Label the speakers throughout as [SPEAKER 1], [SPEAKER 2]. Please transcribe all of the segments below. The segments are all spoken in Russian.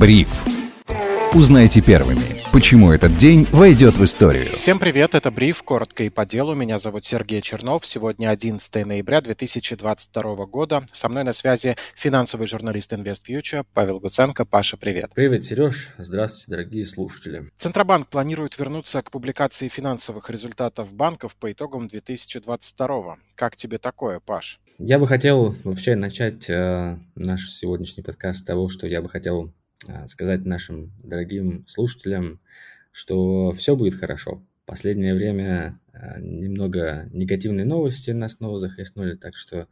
[SPEAKER 1] Бриф. Узнайте первыми, почему этот день войдет в историю.
[SPEAKER 2] Всем привет, это Бриф, коротко и по делу. Меня зовут Сергей Чернов. Сегодня 11 ноября 2022 года. Со мной на связи финансовый журналист InvestFuture Павел Гуценко. Паша, привет.
[SPEAKER 3] Привет, Сереж. Здравствуйте, дорогие слушатели.
[SPEAKER 2] Центробанк планирует вернуться к публикации финансовых результатов банков по итогам 2022. Как тебе такое, Паш?
[SPEAKER 3] Я бы хотел вообще начать э, наш сегодняшний подкаст с того, что я бы хотел сказать нашим дорогим слушателям, что все будет хорошо. Последнее время а, немного негативные новости нас снова захлестнули, так что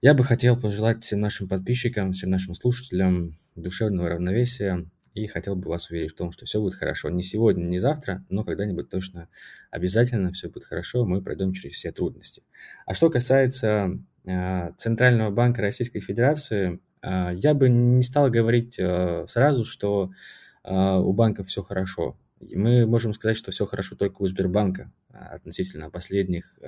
[SPEAKER 3] я бы хотел пожелать всем нашим подписчикам, всем нашим слушателям душевного равновесия и хотел бы вас уверить в том, что все будет хорошо. Не сегодня, не завтра, но когда-нибудь точно обязательно все будет хорошо, мы пройдем через все трудности. А что касается э, Центрального банка Российской Федерации, я бы не стал говорить э, сразу, что а, у банка все хорошо. Мы можем сказать, что все хорошо только у Сбербанка а, относительно последних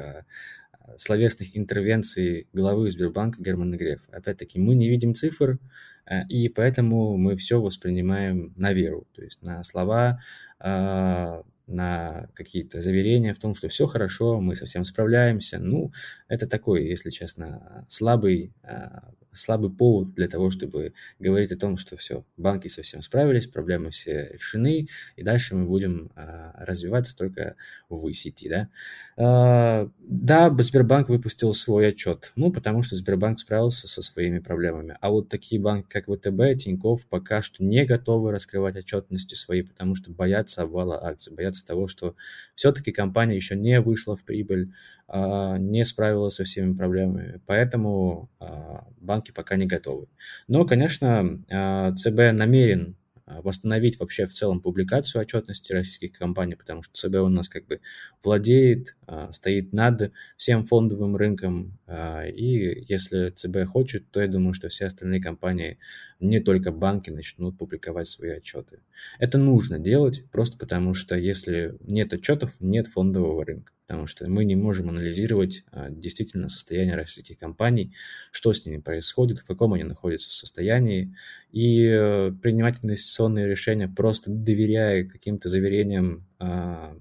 [SPEAKER 3] словесных интервенций главы Сбербанка Германа Грефа. Опять-таки, мы не видим цифр, и поэтому мы все воспринимаем на веру, то есть на слова, на какие-то заверения в том, что все хорошо, мы совсем справляемся. Ну, это такой, если честно, слабый слабый повод для того, чтобы говорить о том, что все, банки совсем справились, проблемы все решены, и дальше мы будем а, развиваться только в сети, да. А, да, Сбербанк выпустил свой отчет, ну, потому что Сбербанк справился со своими проблемами, а вот такие банки, как ВТБ, Тиньков, пока что не готовы раскрывать отчетности свои, потому что боятся обвала акций, боятся того, что все-таки компания еще не вышла в прибыль, а, не справилась со всеми проблемами, поэтому а, банки пока не готовы. Но, конечно, а, ЦБ намерен восстановить вообще в целом публикацию отчетности российских компаний, потому что ЦБ у нас как бы владеет, стоит над всем фондовым рынком, и если ЦБ хочет, то я думаю, что все остальные компании, не только банки, начнут публиковать свои отчеты. Это нужно делать, просто потому что если нет отчетов, нет фондового рынка потому что мы не можем анализировать а, действительно состояние российских компаний, что с ними происходит, в каком они находятся состоянии, и э, принимать инвестиционные решения просто доверяя каким-то заверениям а,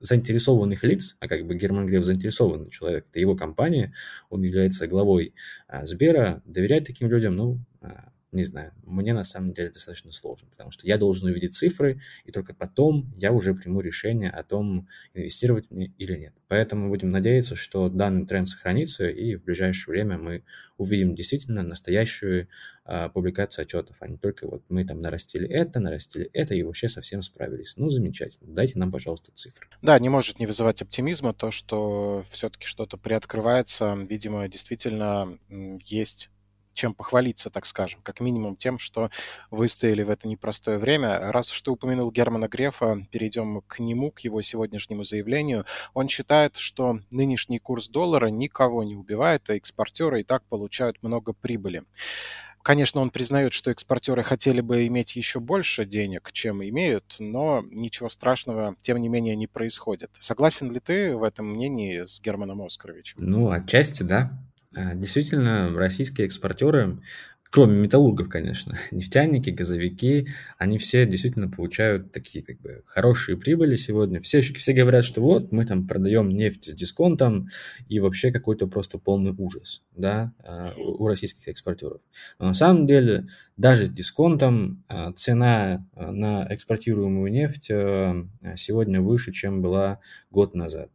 [SPEAKER 3] заинтересованных лиц, а как бы Герман Греф заинтересованный человек, это его компания, он является главой а, Сбера, доверять таким людям, ну, не знаю, мне на самом деле достаточно сложно, потому что я должен увидеть цифры, и только потом я уже приму решение о том, инвестировать мне или нет. Поэтому будем надеяться, что данный тренд сохранится, и в ближайшее время мы увидим действительно настоящую а, публикацию отчетов, а не только вот мы там нарастили это, нарастили это, и вообще совсем справились. Ну, замечательно. Дайте нам, пожалуйста, цифры.
[SPEAKER 2] Да, не может не вызывать оптимизма то, что все-таки что-то приоткрывается. Видимо, действительно есть чем похвалиться, так скажем, как минимум тем, что выстояли в это непростое время. Раз уж ты упомянул Германа Грефа, перейдем к нему, к его сегодняшнему заявлению. Он считает, что нынешний курс доллара никого не убивает, а экспортеры и так получают много прибыли. Конечно, он признает, что экспортеры хотели бы иметь еще больше денег, чем имеют, но ничего страшного, тем не менее, не происходит. Согласен ли ты в этом мнении с Германом Оскаровичем?
[SPEAKER 3] Ну, отчасти, да. А, действительно, российские экспортеры, кроме металлургов, конечно, нефтяники, газовики, они все действительно получают такие как бы хорошие прибыли сегодня. Все, все говорят, что вот мы там продаем нефть с дисконтом и вообще какой-то просто полный ужас да, а, у российских экспортеров. Но на самом деле даже с дисконтом а, цена на экспортируемую нефть сегодня выше, чем была год назад.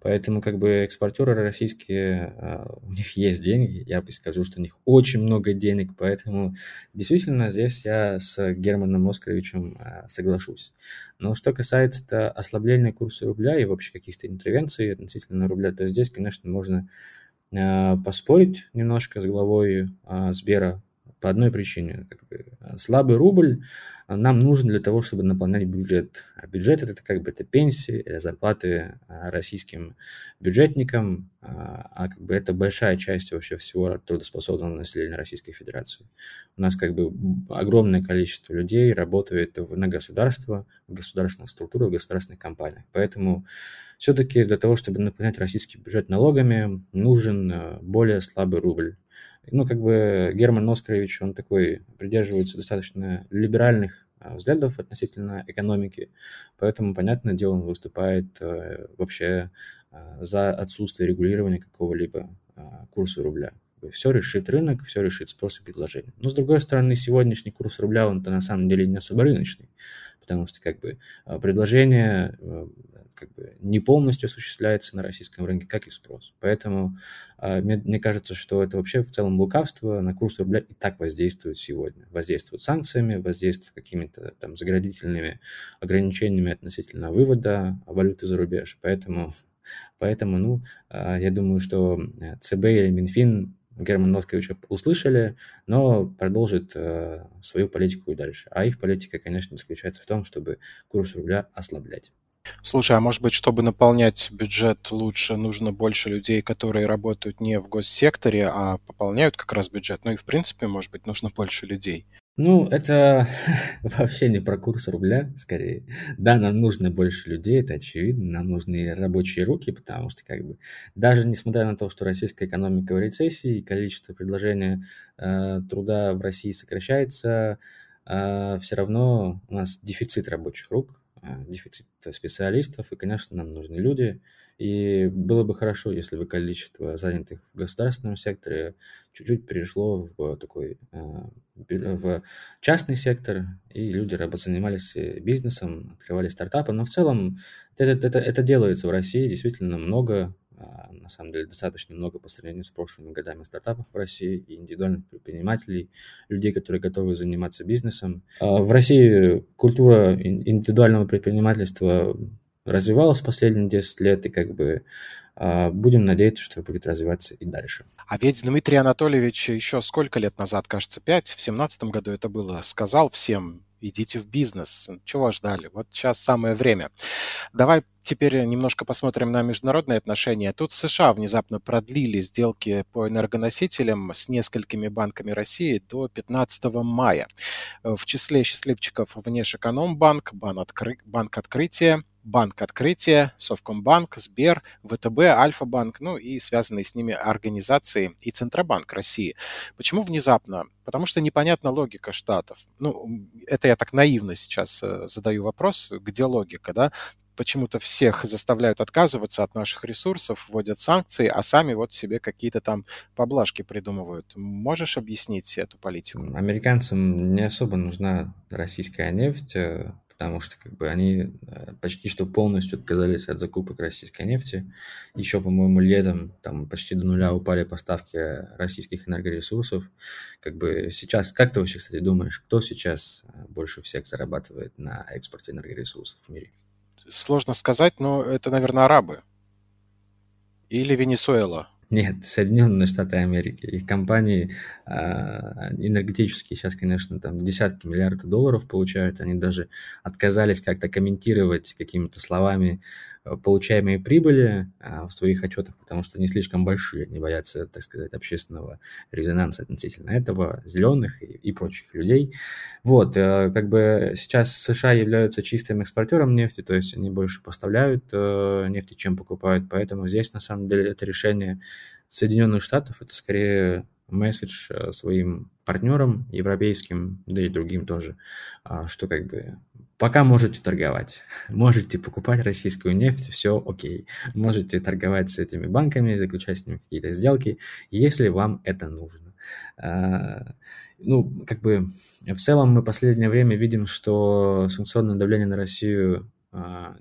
[SPEAKER 3] Поэтому как бы экспортеры российские, а, у них есть деньги, я бы скажу, что у них очень много денег, поэтому действительно здесь я с Германом Оскаровичем а, соглашусь. Но что касается ослабления курса рубля и вообще каких-то интервенций относительно рубля, то здесь, конечно, можно а, поспорить немножко с главой Сбера по одной причине. Как бы, слабый рубль нам нужен для того, чтобы наполнять бюджет. А бюджет это как бы это пенсии, это зарплаты а, российским бюджетникам, а, а как бы это большая часть вообще всего трудоспособного населения Российской Федерации. У нас как бы огромное количество людей работает на государство, в государственных структурах, в государственных компаниях. Поэтому все-таки для того, чтобы наполнять российский бюджет налогами, нужен более слабый рубль. Ну, как бы Герман Оскарович, он такой, придерживается достаточно либеральных а, взглядов относительно экономики, поэтому, понятное дело, он выступает э, вообще а, за отсутствие регулирования какого-либо а, курса рубля. Все решит рынок, все решит спрос и предложение. Но, с другой стороны, сегодняшний курс рубля, он-то на самом деле не особо рыночный, потому что как бы предложение э, как бы не полностью осуществляется на российском рынке, как и спрос. Поэтому э, мне, мне кажется, что это вообще в целом лукавство на курс рубля и так воздействует сегодня. Воздействует санкциями, воздействует какими-то там заградительными ограничениями относительно вывода валюты за рубеж. Поэтому, поэтому ну, э, я думаю, что ЦБ или Минфин Герман Носковича услышали, но продолжит э, свою политику и дальше. А их политика, конечно, заключается в том, чтобы курс рубля ослаблять.
[SPEAKER 2] Слушай, а может быть, чтобы наполнять бюджет лучше, нужно больше людей, которые работают не в госсекторе, а пополняют как раз бюджет? Ну и, в принципе, может быть, нужно больше людей.
[SPEAKER 3] Ну, это вообще не про курс рубля, скорее. Да, нам нужно больше людей, это очевидно. Нам нужны рабочие руки, потому что, как бы, даже несмотря на то, что российская экономика в рецессии, количество предложения э, труда в России сокращается, э, все равно у нас дефицит рабочих рук, Э, дефицит специалистов, и, конечно, нам нужны люди. И было бы хорошо, если бы количество занятых в государственном секторе чуть-чуть перешло в такой э, в частный сектор, и люди занимались бизнесом, открывали стартапы. Но в целом это, это, это делается в России действительно много а, на самом деле достаточно много по сравнению с прошлыми годами стартапов в России и индивидуальных предпринимателей, людей, которые готовы заниматься бизнесом. А, в России культура индивидуального предпринимательства развивалась последние 10 лет, и как бы а, будем надеяться, что будет развиваться и дальше.
[SPEAKER 2] А ведь Дмитрий Анатольевич еще сколько лет назад, кажется, пять, в семнадцатом году это было, сказал всем идите в бизнес. Чего ждали? Вот сейчас самое время. Давай теперь немножко посмотрим на международные отношения. Тут США внезапно продлили сделки по энергоносителям с несколькими банками России до 15 мая. В числе счастливчиков Внешэкономбанк, Банк Открытия, Банк Открытия, Совкомбанк, Сбер, ВТБ, Альфа-банк, ну и связанные с ними организации и Центробанк России. Почему внезапно? Потому что непонятна логика штатов. Ну, это я так наивно сейчас э, задаю вопрос, где логика, да? почему-то всех заставляют отказываться от наших ресурсов, вводят санкции, а сами вот себе какие-то там поблажки придумывают. Можешь объяснить эту политику?
[SPEAKER 3] Американцам не особо нужна российская нефть, э, потому что как бы они э, почти что полностью отказались от закупок российской нефти. Еще, по-моему, летом там почти до нуля упали поставки российских энергоресурсов. Как бы сейчас, как ты вообще, кстати, думаешь, кто сейчас э, больше всех зарабатывает на экспорте энергоресурсов в мире?
[SPEAKER 2] Сложно сказать, но это, наверное, арабы. Или Венесуэла.
[SPEAKER 3] Нет, Соединенные Штаты Америки. Их компании э, энергетические сейчас, конечно, там десятки миллиардов долларов получают. Они даже отказались как-то комментировать какими-то словами получаемые прибыли а, в своих отчетах, потому что они слишком большие, они боятся, так сказать, общественного резонанса относительно этого, зеленых и, и прочих людей. Вот, э, как бы сейчас США являются чистым экспортером нефти, то есть они больше поставляют э, нефти, чем покупают, поэтому здесь на самом деле это решение Соединенных Штатов, это скорее месседж своим партнерам европейским, да и другим тоже, а, что как бы Пока можете торговать, можете покупать российскую нефть, все окей. Можете торговать с этими банками, заключать с ними какие-то сделки, если вам это нужно. А, ну, как бы в целом мы последнее время видим, что санкционное давление на Россию а,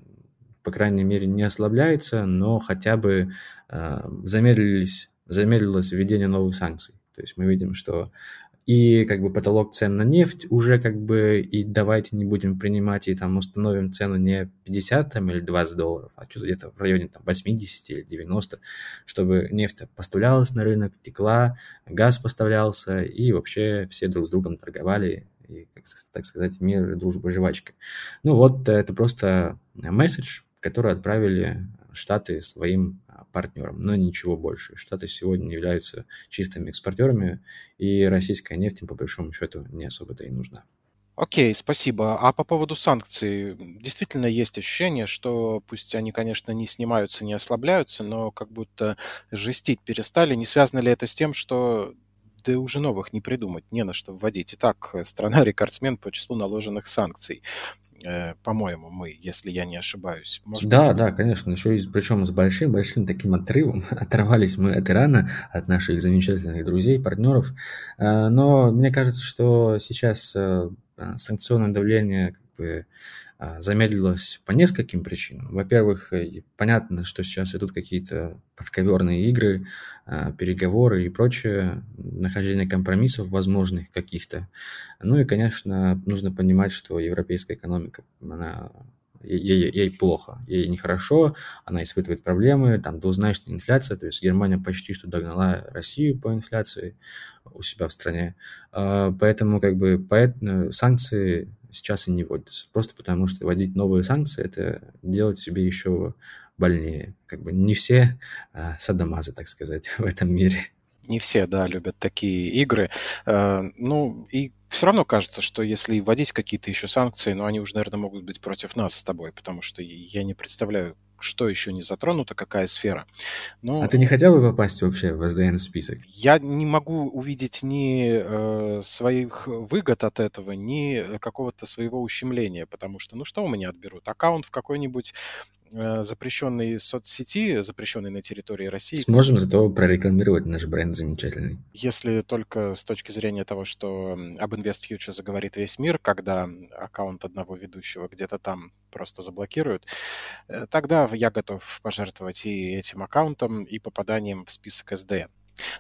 [SPEAKER 3] по крайней мере, не ослабляется, но хотя бы а, замедлились, замедлилось введение новых санкций. То есть мы видим, что и как бы потолок цен на нефть уже как бы и давайте не будем принимать и там установим цену не 50 там, или 20 долларов, а что-то где-то в районе там 80 или 90, чтобы нефть поставлялась на рынок, текла, газ поставлялся и вообще все друг с другом торговали и, как, так сказать, мир, дружба, жвачка. Ну вот это просто месседж, который отправили Штаты своим партнером, но ничего больше. Штаты сегодня являются чистыми экспортерами, и российская нефть им по большому счету не особо-то и нужна.
[SPEAKER 2] Окей, спасибо. А по поводу санкций, действительно есть ощущение, что пусть они, конечно, не снимаются, не ослабляются, но как будто жестить перестали. Не связано ли это с тем, что да уже новых не придумать, не на что вводить. Итак, страна-рекордсмен по числу наложенных санкций. Э, по-моему, мы, если я не ошибаюсь.
[SPEAKER 3] Может, да, да, конечно, еще и причем с большим-большим таким отрывом. Оторвались мы от Ирана, от наших замечательных друзей, партнеров. Э, но мне кажется, что сейчас э, санкционное давление бы а, замедлилось по нескольким причинам. Во-первых, э, понятно, что сейчас идут какие-то подковерные игры, а, переговоры и прочее, нахождение компромиссов возможных каких-то. Ну и, конечно, нужно понимать, что европейская экономика, она ей, ей плохо, ей нехорошо, она испытывает проблемы, там двузначная инфляция, то есть Германия почти что догнала Россию по инфляции у себя в стране, а, поэтому как бы поэтому санкции сейчас и не вводятся. Просто потому, что вводить новые санкции – это делать себе еще больнее. Как бы не все а, садомазы, так сказать, в этом мире.
[SPEAKER 2] Не все, да, любят такие игры. Э, ну, и все равно кажется, что если вводить какие-то еще санкции, ну, они уже, наверное, могут быть против нас с тобой, потому что я не представляю, что еще не затронуто, какая сфера.
[SPEAKER 3] Но... А ты не хотел бы попасть вообще в SDN список?
[SPEAKER 2] Я не могу увидеть ни э, своих выгод от этого, ни какого-то своего ущемления, потому что, ну что у меня отберут? Аккаунт в какой-нибудь Э, запрещенной соцсети, запрещенной на территории России.
[SPEAKER 3] Сможем зато прорекламировать наш бренд замечательный.
[SPEAKER 2] Если только с точки зрения того, что об Invest Future заговорит весь мир, когда аккаунт одного ведущего где-то там просто заблокируют, э, тогда я готов пожертвовать и этим аккаунтом, и попаданием в список SDN.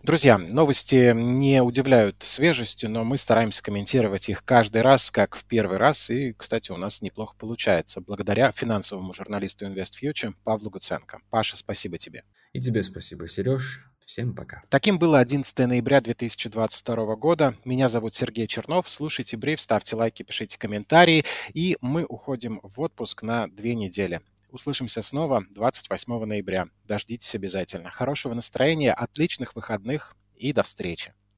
[SPEAKER 2] Друзья, новости не удивляют свежестью, но мы стараемся комментировать их каждый раз, как в первый раз. И, кстати, у нас неплохо получается, благодаря финансовому журналисту InvestFuture Павлу Гуценко. Паша, спасибо тебе.
[SPEAKER 3] И тебе спасибо, Сереж. Всем пока.
[SPEAKER 2] Таким было 11 ноября 2022 года. Меня зовут Сергей Чернов. Слушайте бриф, ставьте лайки, пишите комментарии. И мы уходим в отпуск на две недели. Услышимся снова 28 ноября. Дождитесь обязательно. Хорошего настроения, отличных выходных и до встречи.